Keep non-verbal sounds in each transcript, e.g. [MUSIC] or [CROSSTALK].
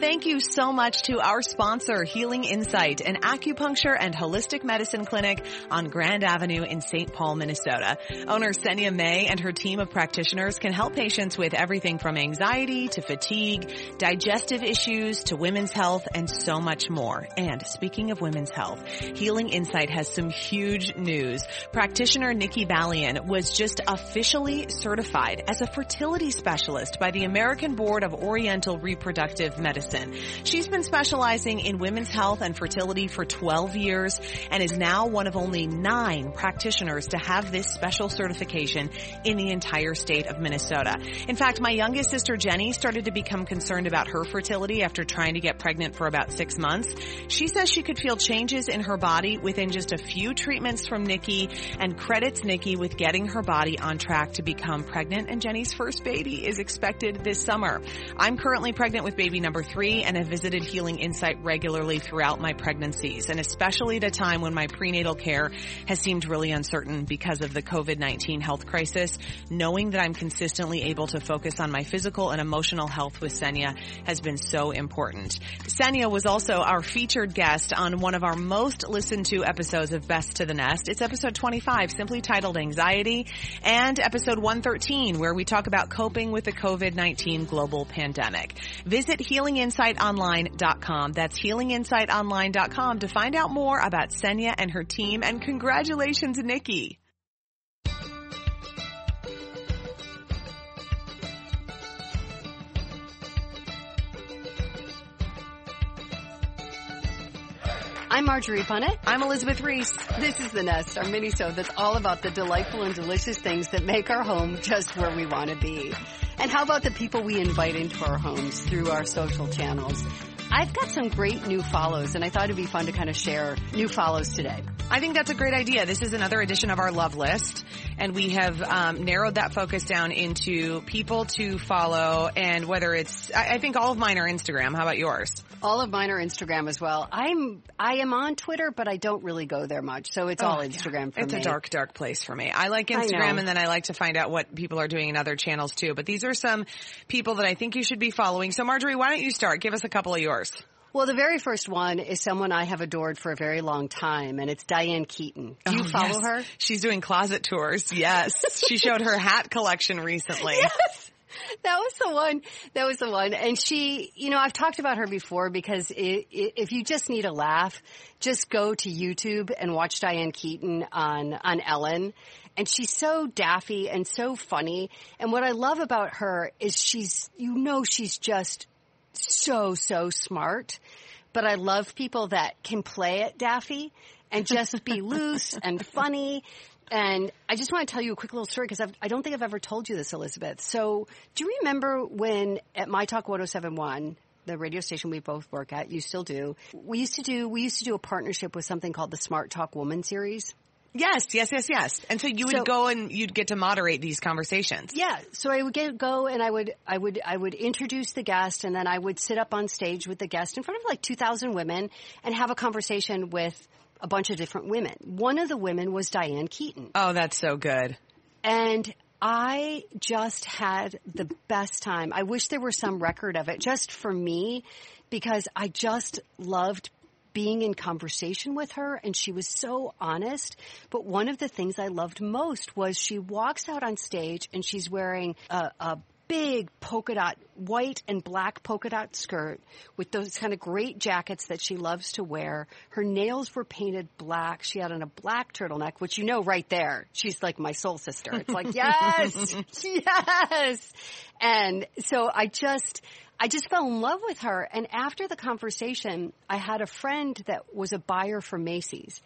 Thank you so much to our sponsor, Healing Insight, an acupuncture and holistic medicine clinic on Grand Avenue in St. Paul, Minnesota. Owner Senia May and her team of practitioners can help patients with everything from anxiety to fatigue, digestive issues to women's health, and so much more. And speaking of women's health, Healing Insight has some huge news. Practitioner Nikki Ballian was just officially certified as a fertility specialist by the American Board of Oriental Reproductive Medicine. She's been specializing in women's health and fertility for 12 years and is now one of only nine practitioners to have this special certification in the entire state of Minnesota. In fact, my youngest sister Jenny started to become concerned about her fertility after trying to get pregnant for about six months. She says she could feel changes in her body within just a few treatments from Nikki and credits Nikki with getting her body on track to become pregnant and Jenny's first baby is expected this summer. I'm currently pregnant with baby number and have visited Healing Insight regularly throughout my pregnancies and especially at a time when my prenatal care has seemed really uncertain because of the COVID-19 health crisis. Knowing that I'm consistently able to focus on my physical and emotional health with Senya has been so important. Senya was also our featured guest on one of our most listened to episodes of Best to the Nest. It's episode 25, simply titled Anxiety, and episode 113, where we talk about coping with the COVID-19 global pandemic. Visit healinginsightonline.com. That's healinginsightonline.com to find out more about Senya and her team. And congratulations, Nikki. I'm Marjorie Punnett. I'm Elizabeth Ries. This is The Nest, our mini-show that's all about the delightful and delicious things that make our home just where we want to be. And how about the people we invite into our homes through our social channels? I've got some great new follows, and I thought it'd be fun to kind of share new follows today. I think that's a great idea. This is another edition of our love list, and we have um, narrowed that focus down into people to follow, and whether it's, I, I think all of mine are Instagram. How about yours? All of mine are Instagram as well. I'm I am on Twitter, but I don't really go there much, so it's oh, all Oh, Instagram yeah. for it's me. It's a dark, dark place for me. I like Instagram know. and then I like to find out what people are doing in other channels too. But these are some people that I think you should be following. So Marjorie, why don't you start? Give us a couple of yours. Well, the very first one is someone I have adored for a very long time, and it's Diane Keaton. Do you Oh, follow yes. her? She's doing closet tours. Yes. [LAUGHS] she showed her hat collection recently. Yes. [LAUGHS] That was the one. That was the one. And she, you know, I've talked about her before because i i if you just need a laugh, just go to YouTube and watch Diane Keaton on, on Ellen. And she's so daffy and so funny. And what I love about her is she's, you know, she's just so, so smart. But I love people that can play it daffy and just be [LAUGHS] loose and funny. And I just want to tell you a quick little story because I don't think I've ever told you this, Elizabeth. So, do you remember when at My Talk 1071, the radio station we both work at, you still do, we used to do, we used to do a partnership with something called the Smart Talk Woman series? Yes, yes, yes, yes. And so you would So- go and you'd get to moderate these conversations. Yeah, so I would get, go and I would I would I would introduce the guest and then I would sit up on stage with the guest in front of like 2000 women and have a conversation with a bunch of different women. One of the women was Diane Keaton. Oh, that's so good. And I just had the best time. I wish there were some record of it just for me because I just loved being in conversation with her and she was so honest. But one of the things I loved most was she walks out on stage and she's wearing a, a big polka dot, white and black polka dot skirt with those kind of great jackets that she loves to wear. Her nails were painted black. She had on a black turtleneck, which you know right there. She's like my soul sister. It's like, yes, [LAUGHS] [LAUGHS] yes. And so I just, I just fell in love with her. And after the conversation, I had a friend that was a buyer for Macy's.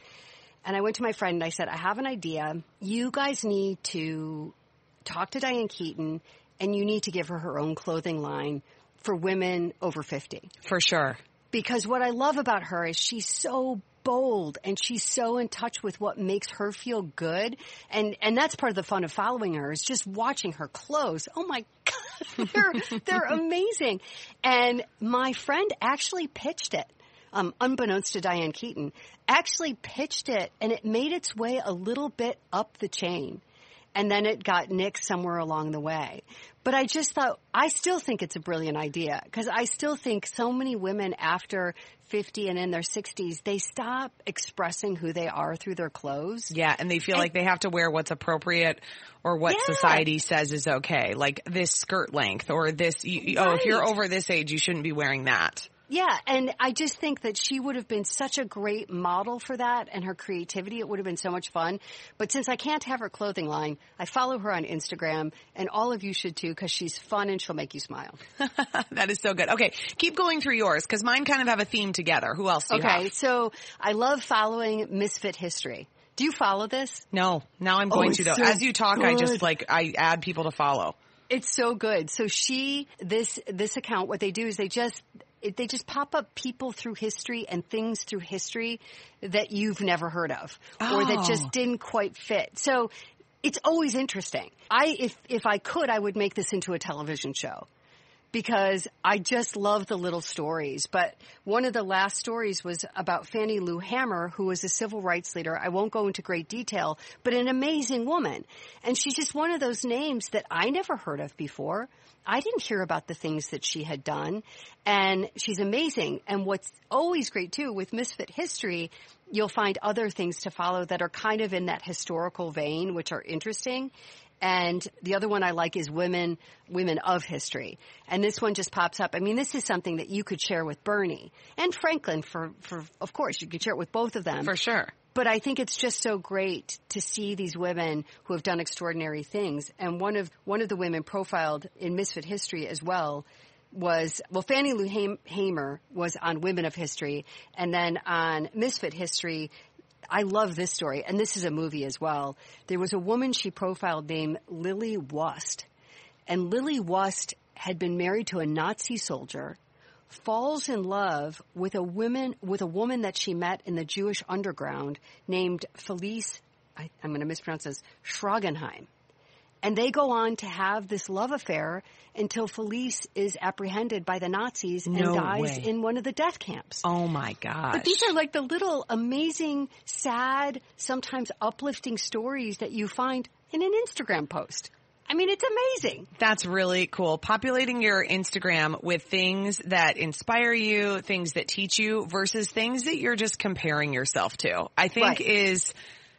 And I went to my friend and I said, I have an idea. You guys need to talk to Diane Keaton and you need to give her her own clothing line for women over 50. For sure. Because what I love about her is she's so bold and she's so in touch with what makes her feel good. And, and that's part of the fun of following her is just watching her clothes. Oh my God. [LAUGHS] they're, they're amazing. And my friend actually pitched it. Um, unbeknownst to Diane Keaton, actually pitched it and it made its way a little bit up the chain and then it got nicked somewhere along the way. But I just thought, I still think it's a brilliant idea because I still think so many women after 50 and in their 60s, they stop expressing who they are through their clothes. Yeah, and they feel and, like they have to wear what's appropriate or what yeah. society says is okay, like this skirt length or this, you, right. oh, if you're over this age, you shouldn't be wearing that. Yeah, and I just think that she would have been such a great model for that and her creativity. It would have been so much fun. But since I can't have her clothing line, I follow her on Instagram and all of you should too because she's fun and she'll make you smile. [LAUGHS] that is so good. Okay, keep going through yours because mine kind of have a theme together. Who else do okay, have? so I love following Misfit History. Do you follow this? No. Now I'm going oh, to though. So As you talk, good. I just like I add people to follow. It's so good. So she, this, this account, what they do is they just, they just pop up people through history and things through history that you've never heard of oh. or that just oh. didn't quite fit. So it's always interesting. I, if, if I could, I would make this into a television show because I just love the little stories. But one of the last stories was about Fannie Lou Hamer, who was a civil rights leader. I won't go into great detail, but an amazing woman. And she's just one of those names that I never heard of before. I didn't hear about the things that she had done. And she's amazing. And what's always great too with Misfit History, you'll find other things to follow that are kind of in that historical vein, which are interesting. And the other one I like is women, women of history. And this one just pops up. I mean, this is something that you could share with Bernie and Franklin for, for, of course, you could share it with both of them. For sure. But I think it's just so great to see these women who have done extraordinary things. And one of, one of the women profiled in Misfit History as well was, well, Fannie Lou Hamer was on Women of History. And then on Misfit History, I love this story, and this is a movie as well. There was a woman she profiled named Lilly Wust, and Lilly Wust had been married to a Nazi soldier, falls in love with a woman with a woman that she met in the Jewish underground named Felice. I, am going to mispronounce this Schragenheim. And they go on to have this love affair until Felice is apprehended by the Nazis no and dies way. in one of the death camps. Oh my gosh. But these are like the little amazing, sad, sometimes uplifting stories that you find in an Instagram post. I mean, it's amazing. That's really cool. Populating your Instagram with things that inspire you, things that teach you versus things that you're just comparing yourself to. I think right. is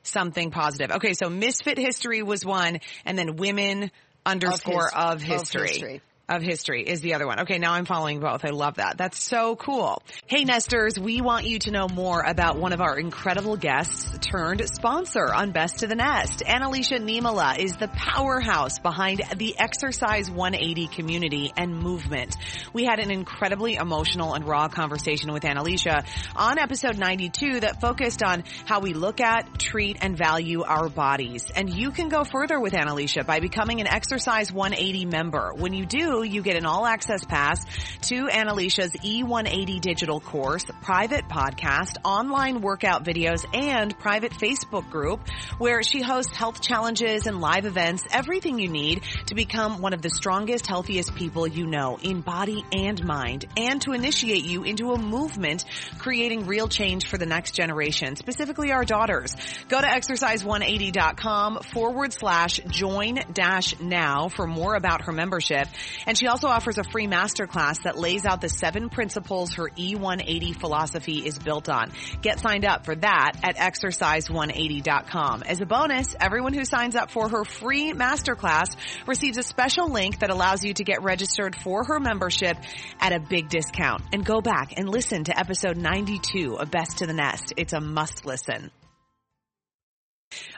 something positive. Okay, so misfit history was one, and then women underscore of, his, of, history. of history of history is the other one. Okay, now I'm following both. I love that. That's so cool. Hey Nesters, we want you to know more about one of our incredible guests turned sponsor on Best to the Nest. Annalicia Nimala is the powerhouse behind the Exercise 180 community and movement. We had an incredibly emotional and raw conversation with Annalicia on episode 92 that focused on how we look at, treat, and value our bodies. And you can go further with Annalicia by becoming an Exercise 180 member. When you do, you get an all access pass to Annalicia's E180 digital course, private podcast, online workout videos, and private Facebook group where she hosts health challenges and live events, everything you need to become one of the strongest, healthiest people you know in body and mind, and to initiate you into a movement creating real change for the next generation, specifically our daughters. Go to exercise180.com forward slash join dash now for more about her membership. And she also offers a free masterclass that lays out the seven principles her E180 philosophy is built on. Get signed up for that at exercise180.com. As a bonus, everyone who signs up for her free masterclass receives a special link that allows you to get registered for her membership at a big discount. And go back and listen to episode 92 of Best to the Nest. It's a must listen.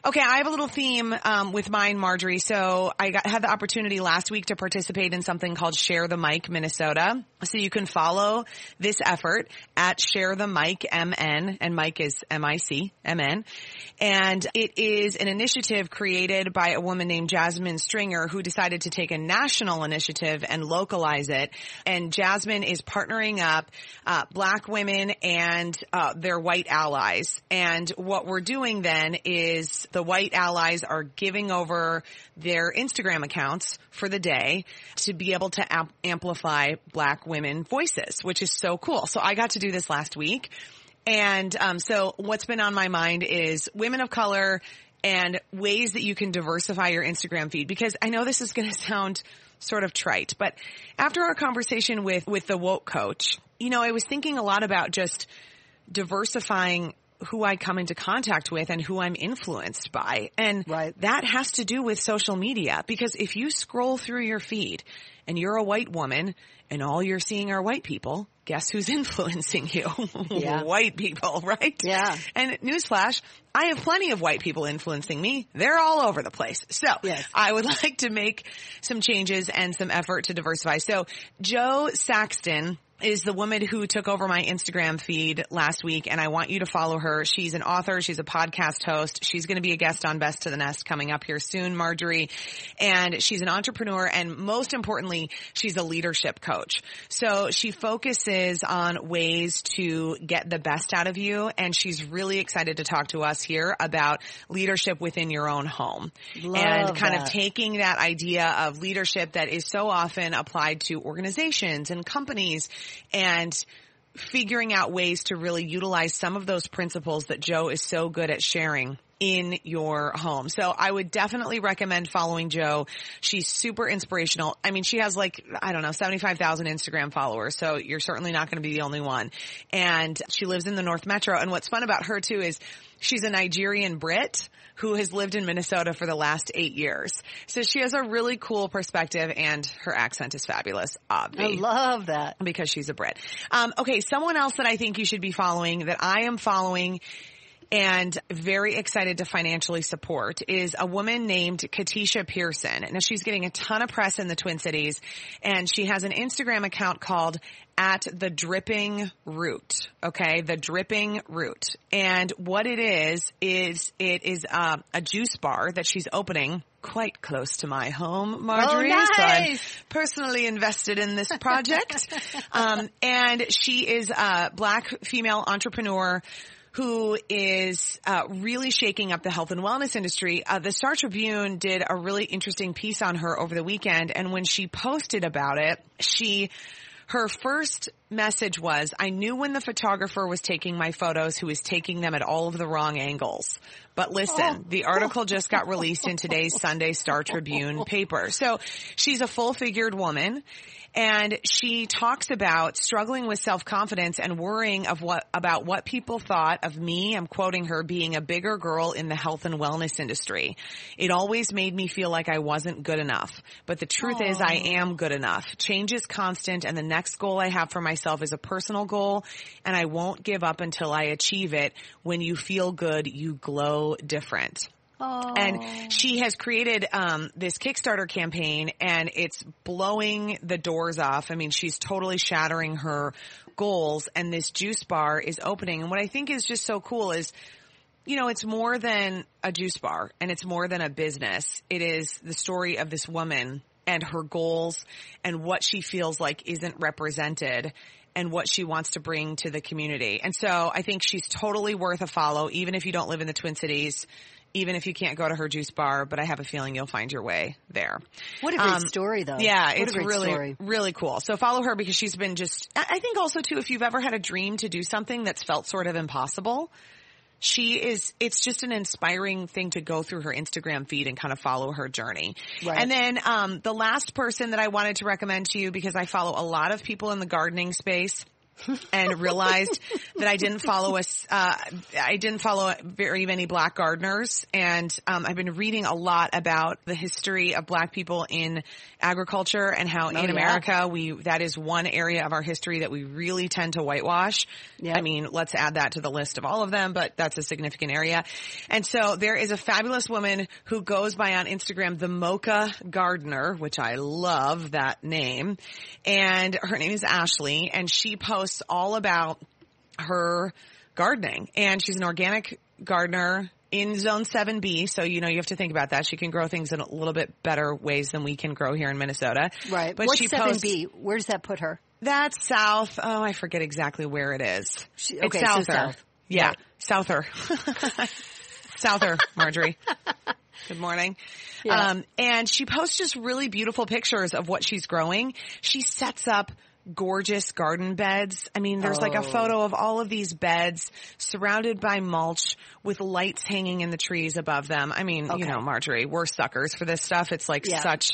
Okay, I have a little theme um, with mine, Marjorie. So I got, had the opportunity last week to participate in something called Share the Mic Minnesota. So you can follow this effort at Share the Mic MN, and Mike is M-I-C, M-N. And it is an initiative created by a woman named Jasmine Stringer who decided to take a national initiative and localize it. And Jasmine is partnering up uh, black women and uh, their white allies. And what we're doing then is the white allies are giving over their Instagram accounts for the day to be able to amp- amplify black women voices, which is so cool. So I got to do this last week. And um, so what's been on my mind is women of color and ways that you can diversify your Instagram feed because I know this is going [LAUGHS] to sound sort of trite, but after our conversation with with the woke coach, you know, I was thinking a lot about just diversifying who I come into contact with and who I'm influenced by. And Right. that has to do with social media because if you scroll through your feed and you're a white woman and all you're seeing are white people, guess who's [LAUGHS] influencing you? Yeah. [LAUGHS] white people, right? Yeah. And newsflash, I have plenty of white people influencing me. They're all over the place. So Yes. I would [LAUGHS] like to make some changes and some effort to diversify. So Jo Saxton is the woman who took over my Instagram feed last week and I want you to follow her. She's an author. She's a podcast host. She's going to be a guest on Best to the Nest coming up here soon, Marjorie. And she's an entrepreneur and most importantly, she's a leadership coach. So she focuses on ways to get the best out of you and she's really excited to talk to us here about leadership within your own home and Love kind of taking that idea of leadership that is so often applied to organizations and companies and figuring out ways to really utilize some of those principles that Jo is so good at sharing in your home. So I would definitely recommend following Jo. She's super inspirational. I mean, she has like, I don't know, 75,000 Instagram followers. So you're certainly not going to be the only one. And she lives in the North Metro. And what's fun about her too is she's a Nigerian Brit who has lived in Minnesota for the last eight years. So she has a really cool perspective and her accent is fabulous, I love that. because she's a Brit. Um, okay, someone else that I think you should be following that I am following and very excited to financially support is a woman named Katisha Pearson. Now she's getting a ton of press in the Twin Cities and she has an Instagram account called at the dripping root. Okay. The dripping root. And what it is, is it is uh, a juice bar that she's opening quite close to my home, Marjorie. So I'm nice. personally invested in this [LAUGHS] project. um, and she is a black female entrepreneur who is uh, really shaking up the health and wellness industry. Uh, the Star Tribune did a really interesting piece on her over the weekend, and when she posted about it, she her first message was, I knew when the photographer was taking my photos who was taking them at all of the wrong angles. But listen, oh. the article just got released in today's Sunday Star Tribune paper. So she's a full figured woman and she talks about struggling with self-confidence and worrying of what, about what people thought of me. I'm quoting her being a bigger girl in the health and wellness industry. It always made me feel like I wasn't good enough. But the truth is I am good enough. Change is constant and the next goal I have for myself is a personal goal and I won't give up until I achieve it. When you feel good, you glow different. Oh. And she has created um, this Kickstarter campaign, and it's blowing the doors off. I mean, she's totally shattering her goals, and this juice bar is opening. And what I think is just so cool is, you know, it's more than a juice bar, and it's more than a business. It is the story of this woman and her goals, and what she feels like isn't represented. And what she wants to bring to the community. And so I think she's totally worth a follow, even if you don't live in the Twin Cities even if you can't go to her juice bar, but I have a feeling you'll find your way there. What a great Um, story, though. Yeah, What it's really, story. really cool. So follow her because she's been just, I I think also too, if you've ever had a dream to do something that's felt sort of impossible, she is, it's just an inspiring thing to go through her Instagram feed and kind of follow her journey. Right. And then, um, the last person that I wanted to recommend to you because I follow a lot of people in the gardening space and realized that I didn't follow us. Uh, I didn't follow very many black gardeners, and um, I've been reading a lot about the history of black people in agriculture and how Oh, in yeah. America we that is one area of our history that we really tend to whitewash. Yep. I mean, let's add that to the list of all of them, but that's a significant area. And so there is a fabulous woman who goes by on Instagram, the Mocha Gardener, which I love that name. And her name is Ashley and she posts all about her gardening and she's an organic gardener in zone 7B. So, you know, you have to think about that. She can grow things in a little bit better ways than we can grow here in Minnesota. Right. But What's she seven posts, B? Where does that put her? that's south. Oh, I forget exactly where it is. She- it's okay, so souther. south. Yeah. Right. Souther. [LAUGHS] Souther, Marjorie. Good morning. Yeah. Um, and she posts just really beautiful pictures of what she's growing. She sets up gorgeous garden beds. I mean, there's like a Oh. photo of all of these beds surrounded by mulch with lights hanging in the trees above them. I mean, Okay. you know, Marjorie, we're suckers for this stuff. It's like Yeah. such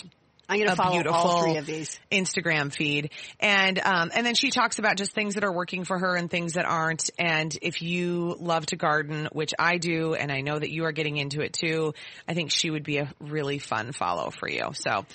I'm going to a follow beautiful all three of these. Instagram feed. And um and then she talks about just things that are working for her and things that aren't. And if you love to garden, which I do, and I know that you are getting into it too, I think she would be a really fun follow for you. So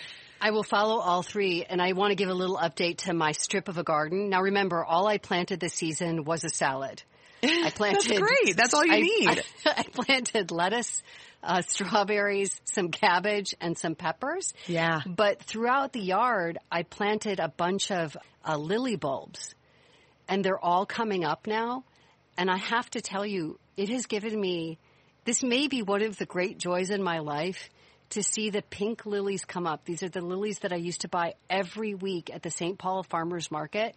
I will follow all three, and I want to give a little update to my strip of a garden. Now, remember, all I planted this season was a salad. [LAUGHS] I planted. great. That's all you I- need. I, [LAUGHS] I planted lettuce, uh, strawberries, some cabbage, and some peppers. Yeah. But throughout the yard, I planted a bunch of uh, lily bulbs, and they're all coming up now. And I have to tell you, it has given me. This may be one of the great joys in my life to see the pink lilies come up. These are the lilies that I used to buy every week at the St. Paul Farmers Market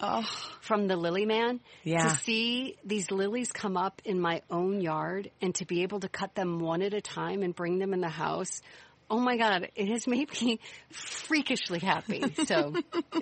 from the Lily Man. Yeah. To see these lilies come up in my own yard and to be able to cut them one at a time and bring them in the house. Oh my God, it has made me freakishly happy. So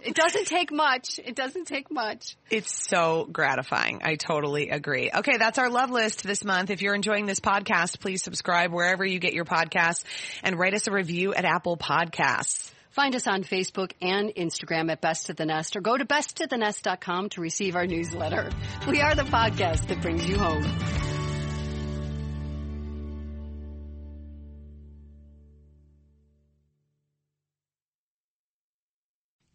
it doesn't take much. It doesn't take much. It's so gratifying. I totally agree. Okay, that's our love list this month. If you're enjoying this podcast, please subscribe wherever you get your podcasts and write us a review at Apple Podcasts. Find us on Facebook and Instagram at Best of the Nest or go to besttothenest.com to receive our newsletter. We are the podcast that brings you home.